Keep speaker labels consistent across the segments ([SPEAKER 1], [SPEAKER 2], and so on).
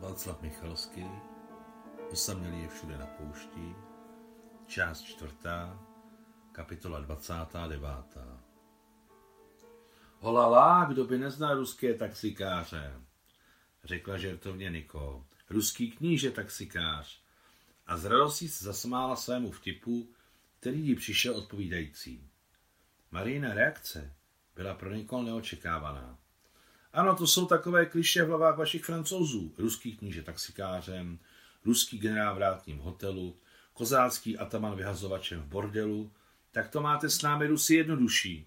[SPEAKER 1] Václav Michalský, osamělý je všude na poušti, část čtvrtá, kapitola 29. Holala, kdo by neznal ruské taxikáře, řekla žertovně Niko. Ruský kníže taxikář. A z radostí se zasmála svému vtipu, který jí přišel odpovídající. Marijina reakce byla pro Nikol neočekávaná. Ano, to jsou takové kliše v hlavách vašich francouzů. Ruský kníže taxikářem, ruský generál v vrátním hotelu, kozácký ataman vyhazovačem v bordelu. Tak to máte s námi Rusy jednodušší.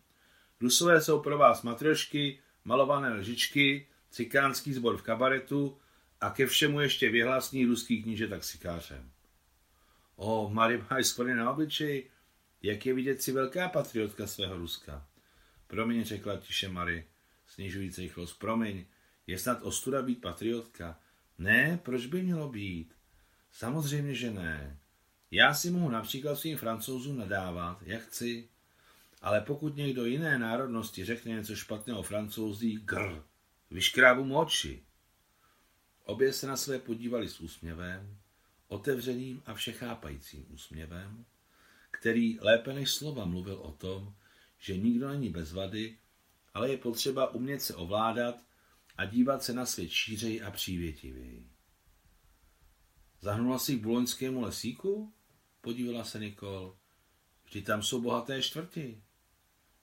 [SPEAKER 1] Rusové jsou pro vás matriošky, malované lžičky, cikánský sbor v kabaretu a ke všemu ještě vyhlasný ruský kníže taxikářem. O, Mary máš skvrny na obličeji, jak je vidět si velká patriotka svého Ruska. Promiň, řekla tiše Mary, snižující rychlost. Promiň, je snad ostuda být patriotka? Ne, proč by mělo být? Samozřejmě, že ne. Já si mohu například svým francouzům nadávat, jak chci, ale pokud někdo jiné národnosti řekne něco špatného francouzí, gr, vyškrábu mu oči. Obě se na své podívali s úsměvem, otevřeným a všechápajícím úsměvem, který lépe než slova mluvil o tom, že nikdo není bez vady ale je potřeba umět se ovládat a dívat se na svět šířej a přívětivěji. Zahnula si k buloňskému lesíku? Podívala se Nikol. Vždy tam jsou bohaté čtvrti.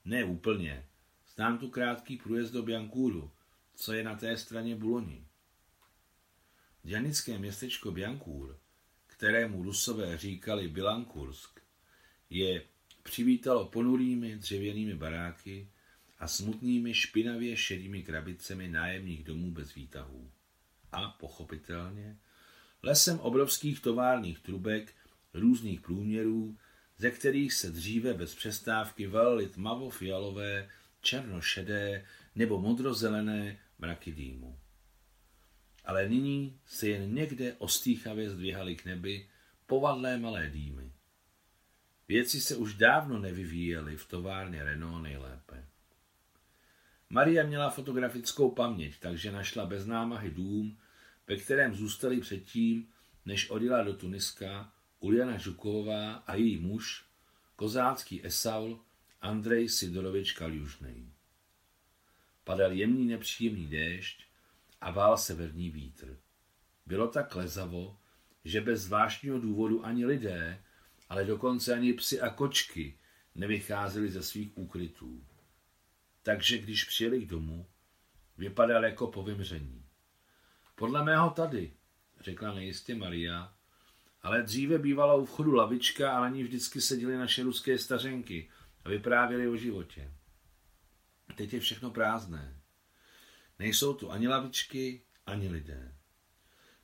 [SPEAKER 1] Ne úplně. Znám tu krátký průjezd do Biankůru, co je na té straně Buloni. Děnické městečko Biankůr, kterému rusové říkali Bilankursk, je přivítalo ponurými dřevěnými baráky, a smutnými špinavě šedými krabicemi nájemních domů bez výtahů. A, pochopitelně, lesem obrovských továrních trubek různých průměrů, ze kterých se dříve bez přestávky valily tmavo-fialové, černošedé nebo modrozelené mraky dýmu. Ale nyní se jen někde ostýchavě zdvihaly k nebi povadlé malé dýmy. Věci se už dávno nevyvíjely v továrně Renault nejlépe. Maria měla fotografickou paměť, takže našla bez námahy dům, ve kterém zůstali předtím, než odjela do Tuniska Uliana Žuková a její muž, kozácký Esaul Andrej Sidorovič Kaljužnej. Padal jemný nepříjemný déšť a vál severní vítr. Bylo tak lezavo, že bez zvláštního důvodu ani lidé, ale dokonce ani psy a kočky nevycházeli ze svých úkrytů takže když přijeli k domu, vypadal jako po vymření. Podle mého tady, řekla nejistě Maria, ale dříve bývala u vchodu lavička a na ní vždycky seděly naše ruské stařenky a vyprávěli o životě. Teď je všechno prázdné. Nejsou tu ani lavičky, ani lidé.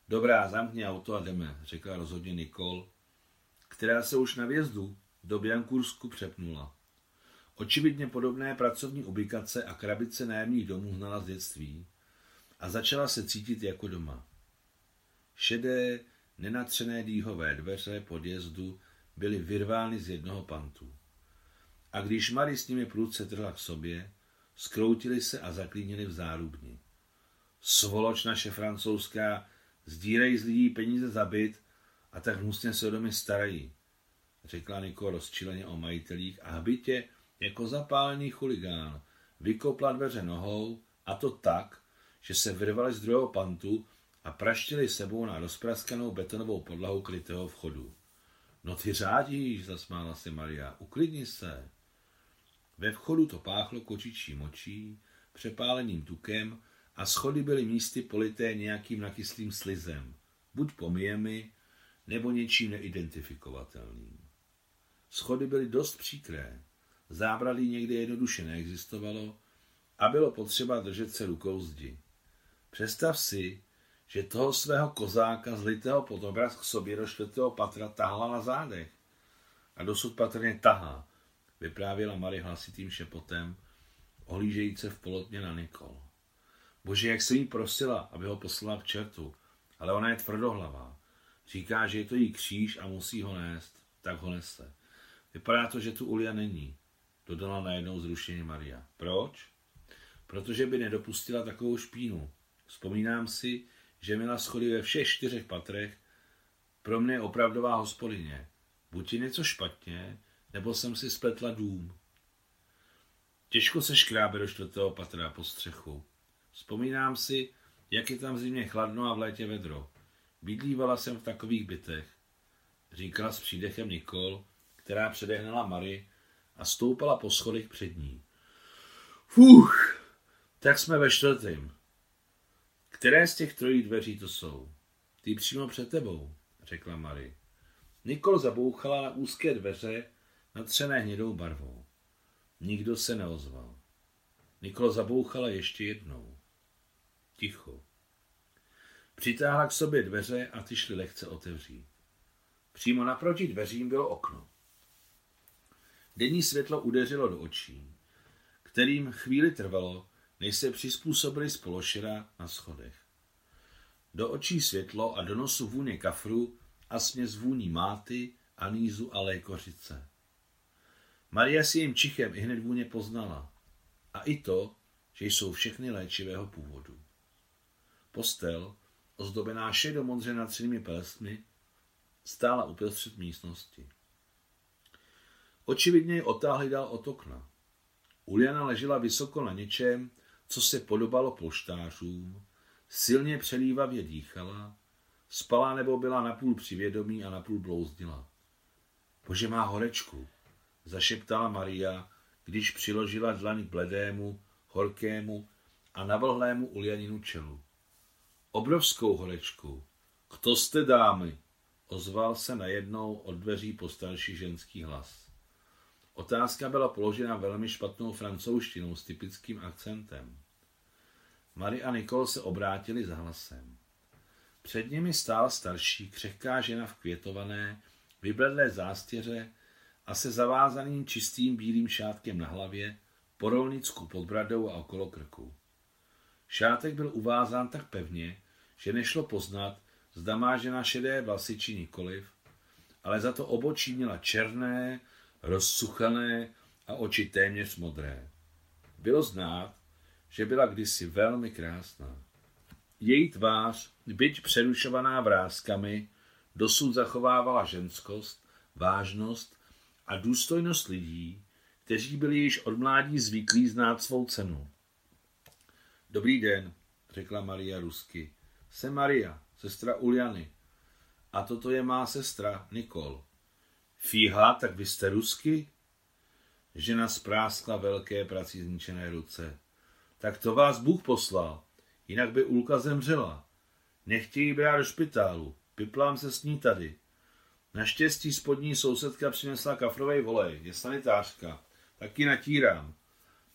[SPEAKER 1] Dobrá, zamkni auto a jdeme, řekla rozhodně Nikol, která se už na vjezdu do Biankursku přepnula. Očividně podobné pracovní ubikace a krabice nájemních domů znala z dětství a začala se cítit jako doma. Šedé, nenatřené dýhové dveře podjezdu byly vyrvány z jednoho pantu. A když Mary s nimi prudce trhla k sobě, skroutili se a zaklínili v zárubni. Svoloč naše francouzská, zdírej z lidí peníze za byt a tak hnusně se o domy starají, řekla Niko rozčileně o majitelích a hbitě jako zapálený chuligán, vykopla dveře nohou a to tak, že se vyrvali z druhého pantu a praštili sebou na rozpraskanou betonovou podlahu krytého vchodu. No ty řádíš, zasmála se Maria, uklidni se. Ve vchodu to páchlo kočičí močí, přepáleným tukem a schody byly místy polité nějakým nakyslým slizem, buď pomijemi, nebo něčím neidentifikovatelným. Schody byly dost příkré, Zábradlí někde jednoduše neexistovalo a bylo potřeba držet se rukou zdi. Představ si, že toho svého kozáka zlitého pod obraz k sobě do čtvrtého patra tahla na zádech. A dosud patrně tahá, vyprávěla Marie hlasitým šepotem, ohlížejíce v polotně na Nikol. Bože, jak se jí prosila, aby ho poslala k čertu, ale ona je tvrdohlavá. Říká, že je to jí kříž a musí ho nést, tak ho nese. Vypadá to, že tu Ulia není dodala najednou zrušeně Maria. Proč? Protože by nedopustila takovou špínu. Vzpomínám si, že měla schody ve všech čtyřech patrech, pro mě opravdová hospodyně. Buď je něco špatně, nebo jsem si spletla dům. Těžko se škrábe do čtvrtého patra po střechu. Vzpomínám si, jak je tam v zimě chladno a v létě vedro. Bydlívala jsem v takových bytech, říkala s přídechem Nikol, která předehnala Mary a stoupala po schodech před ní. Fuch, tak jsme ve čtvrtém. Které z těch trojí dveří to jsou? Ty přímo před tebou, řekla Mary. Nikol zabouchala na úzké dveře, natřené hnědou barvou. Nikdo se neozval. Nikol zabouchala ještě jednou. Ticho. Přitáhla k sobě dveře a ty šly lehce otevřít. Přímo naproti dveřím bylo okno. Denní světlo udeřilo do očí, kterým chvíli trvalo, než se přizpůsobili z na schodech. Do očí světlo a do nosu vůně kafru a směs vůní máty, anízu a lékořice. Maria si jim čichem i hned vůně poznala. A i to, že jsou všechny léčivého původu. Postel, ozdobená šedomodře natřenými pelstmi, stála uprostřed místnosti. Očividně ji otáhli dál od okna. Uliana ležela vysoko na něčem, co se podobalo polštářům, silně přelívavě dýchala, spala nebo byla napůl přivědomí a napůl blouzdila. Bože má horečku, zašeptala Maria, když přiložila dlaň k bledému, horkému a navlhlému Ulianinu čelu. Obrovskou horečku. Kto jste dámy? Ozval se najednou od dveří postarší ženský hlas. Otázka byla položena velmi špatnou francouzštinou s typickým akcentem. Marie a Nicole se obrátili za hlasem. Před nimi stála starší, křehká žena v květované, vybledlé zástěře a se zavázaným čistým bílým šátkem na hlavě, porolnicku pod bradou a okolo krku. Šátek byl uvázán tak pevně, že nešlo poznat, zda má žena šedé vlasy či nikoliv, ale za to obočí měla černé, rozsuchané a oči téměř modré. Bylo znát, že byla kdysi velmi krásná. Její tvář, byť přerušovaná vrázkami, dosud zachovávala ženskost, vážnost a důstojnost lidí, kteří byli již od mládí zvyklí znát svou cenu. Dobrý den, řekla Maria rusky. Jsem Maria, sestra Uliany. A toto je má sestra Nikol. Fíha, tak vy jste rusky? Žena spráskla velké prací zničené ruce. Tak to vás Bůh poslal, jinak by Ulka zemřela. Nechtějí brát do špitálu, piplám se s ní tady. Naštěstí spodní sousedka přinesla kafrovej volej, je sanitářka. Taky natírám.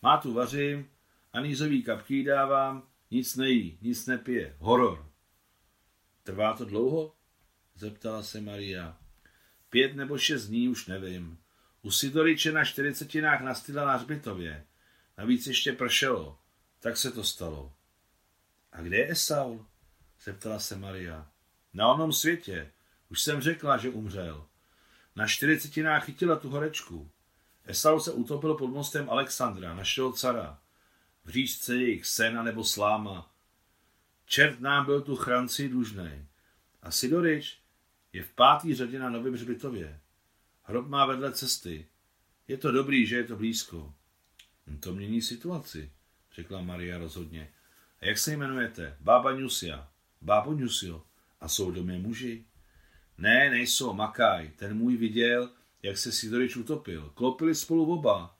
[SPEAKER 1] Má tu vařím, anízový kapky dávám, nic nejí, nic nepije. Horor. Trvá to dlouho? Zeptala se Maria. Pět nebo šest dní, už nevím. U Sidoriče na čtyřicetinách nastila na hřbitově. Navíc ještě pršelo. Tak se to stalo. A kde je Esaul? Zeptala se Maria. Na onom světě. Už jsem řekla, že umřel. Na čtyřicetinách chytila tu horečku. Esau se utopil pod mostem Alexandra, našeho cara. V říčce jejich sena nebo sláma. Čert nám byl tu chranci dlužnej. A Sidorič je v pátý řadě na Novém hřbitově. Hrob má vedle cesty. Je to dobrý, že je to blízko. Hm, to mění situaci, řekla Maria rozhodně. A jak se jmenujete? Bába Nusia. Bábo Nusio. A jsou domě muži? Ne, nejsou, Makaj. Ten můj viděl, jak se Sidorič utopil. Klopili spolu oba.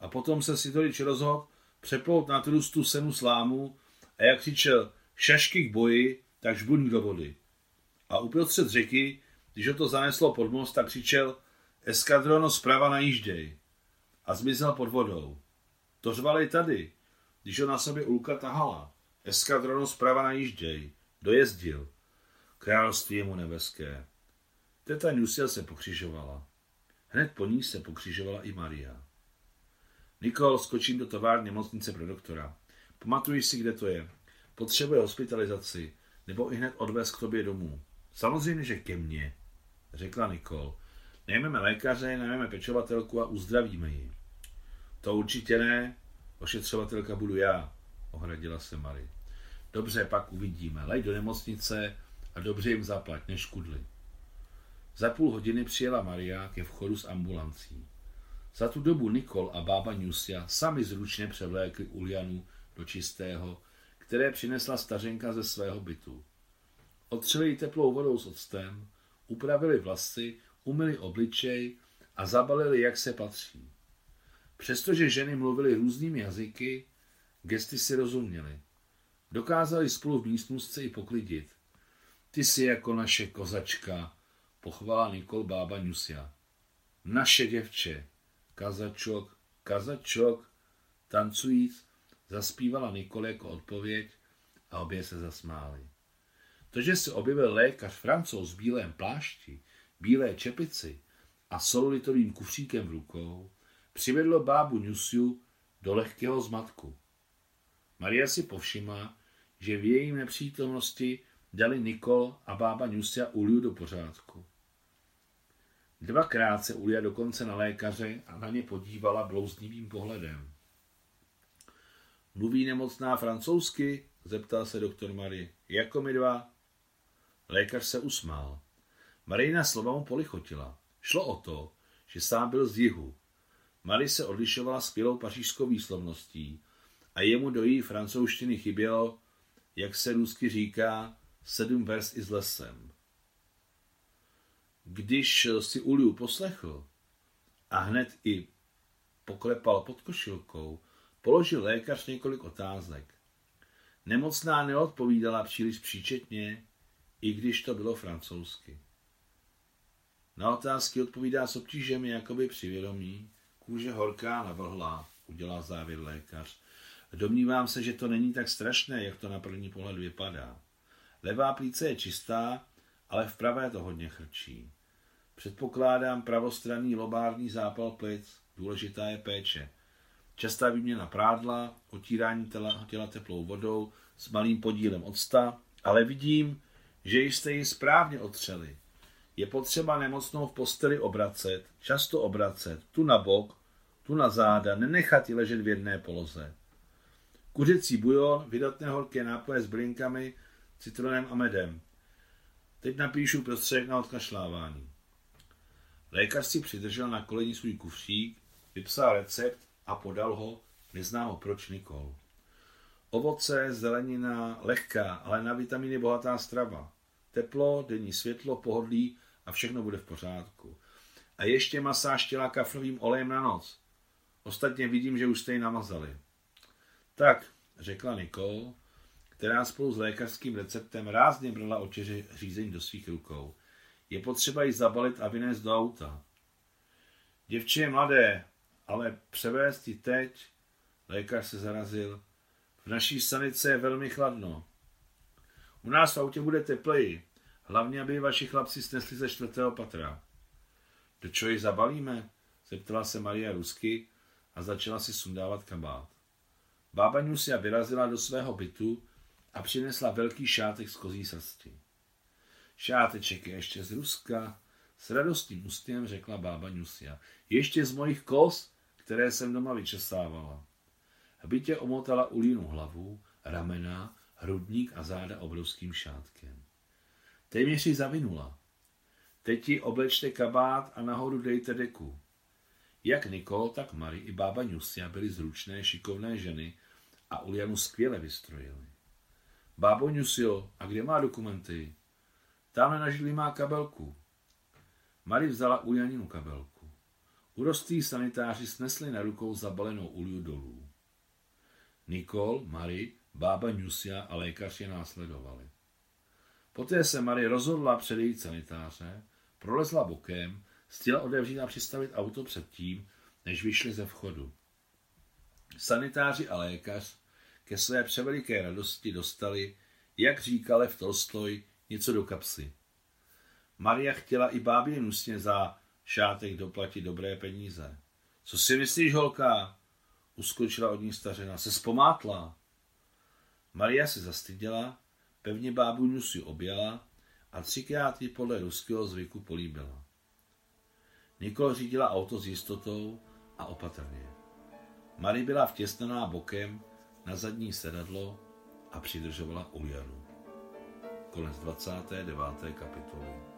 [SPEAKER 1] A potom se Sidorič rozhodl přeplout na trustu senu slámu a jak křičel šašky k boji, tak žbuň do vody. A uprostřed řeky, když ho to zaneslo pod most, tak křičel eskadrono zprava najížděj a zmizel pod vodou. To řvali tady, když ho na sobě Ulka tahala. Eskadrono zprava najížděj. Dojezdil. Království je mu nebeské. Teta Nusia se pokřižovala. Hned po ní se pokřižovala i Maria. Nikol, skočím do továrny nemocnice pro doktora. Pamatuješ si, kde to je? Potřebuje hospitalizaci, nebo i hned odvést k tobě domů. Samozřejmě, že ke mně, řekla Nikol. Nejmeme lékaře, najmeme pečovatelku a uzdravíme ji. To určitě ne, ošetřovatelka budu já, ohradila se Mary. Dobře, pak uvidíme. Lej do nemocnice a dobře jim zaplať, než kudli. Za půl hodiny přijela Maria ke vchodu s ambulancí. Za tu dobu Nikol a bába Nusia sami zručně převlékli Ulianu do čistého, které přinesla stařenka ze svého bytu. Otřeli teplou vodou s octem, upravili vlasy, umyli obličej a zabalili, jak se patří. Přestože ženy mluvily různými jazyky, gesty si rozuměly. Dokázali spolu v místnostce i poklidit. Ty jsi jako naše kozačka, pochvala Nikol bába Nusia. Naše děvče, kazačok, kazačok, tancujíc, zaspívala Nikol jako odpověď a obě se zasmály. To, že se objevil lékař francouz v bílém plášti, bílé čepici a solulitovým kufříkem v rukou, přivedlo bábu Nusiu do lehkého zmatku. Maria si povšimla, že v jejím nepřítomnosti dali Nikol a bába Nusia Uliu do pořádku. Dvakrát se Ulia dokonce na lékaře a na ně podívala blouznivým pohledem. Mluví nemocná francouzsky? zeptal se doktor Marie. Jako my dva? Lékař se usmál. Marina slova mu polichotila. Šlo o to, že sám byl z jihu. Marie se odlišovala skvělou pařížskou výslovností a jemu do její francouzštiny chybělo, jak se rusky říká, sedm vers i s lesem. Když si Uliu poslechl a hned i poklepal pod košilkou, položil lékař několik otázek. Nemocná neodpovídala příliš příčetně, i když to bylo francouzsky. Na otázky odpovídá s obtížemi jakoby přivědomí, kůže horká navlhlá, udělal závěr lékař. Domnívám se, že to není tak strašné, jak to na první pohled vypadá. Levá plíce je čistá, ale v pravé to hodně chrčí. Předpokládám pravostranný lobární zápal plic. Důležitá je péče. Častá výměna prádla, otírání těla, těla teplou vodou s malým podílem octa, ale vidím, že jste ji správně otřeli. Je potřeba nemocnou v posteli obracet, často obracet, tu na bok, tu na záda, nenechat ji ležet v jedné poloze. Kuřecí bujon, vydatné horké nápoje s blinkami, citronem a medem. Teď napíšu prostředek na odkašlávání. Lékař si přidržel na koleni svůj kufřík, vypsal recept a podal ho, neznámo proč Nikol. Ovoce, zelenina, lehká, ale na vitamíny bohatá strava. Teplo, denní světlo, pohodlí a všechno bude v pořádku. A ještě masáž těla kaflovým olejem na noc. Ostatně vidím, že už jste ji namazali. Tak, řekla Nikol, která spolu s lékařským receptem rázně brala očeře řízení do svých rukou. Je potřeba ji zabalit a vynést do auta. Děvče je mladé, ale převést ji teď, lékař se zarazil, v naší sanice je velmi chladno. U nás v autě bude tepleji, hlavně, aby vaši chlapci snesli ze čtvrtého patra. Do čeho ji zabalíme? zeptala se Maria rusky a začala si sundávat kabát. Bába Nusia vyrazila do svého bytu a přinesla velký šátek z kozí srsti. Šáteček je ještě z Ruska, s radostným ústěm řekla bába Nusia. Ještě z mojich kos, které jsem doma vyčesávala. Bytě omotala Ulínu hlavu, ramena, hrudník a záda obrovským šátkem. Téměř ji zavinula. Teď ji oblečte kabát a nahoru dejte deku. Jak Nikol, tak Mary i bába Nusia byly zručné, šikovné ženy a Ulianu skvěle vystrojili. Bábo Nusio, a kde má dokumenty? Tamhle na židli má kabelku. Mary vzala Ulianinu kabelku. Urostlí sanitáři snesli na rukou zabalenou Uliu dolů. Nikol, Mary, bába Nusia a lékař je následovali. Poté se Mary rozhodla předejít sanitáře, prolezla bokem, chtěla odevřít a přistavit auto předtím, než vyšli ze vchodu. Sanitáři a lékař ke své převeliké radosti dostali, jak říkal v Tolstoj, něco do kapsy. Maria chtěla i bábě nusně za šátek doplatit dobré peníze. Co si myslíš, holka? Uskočila od ní stařena. Se spomátla. Maria se zastyděla, pevně bábu Nusi objela a třikrát ji podle ruského zvyku políbila. Nikol řídila auto s jistotou a opatrně. Marie byla vtěsnaná bokem na zadní sedadlo a přidržovala Uljanu. Konec 29. kapitoly.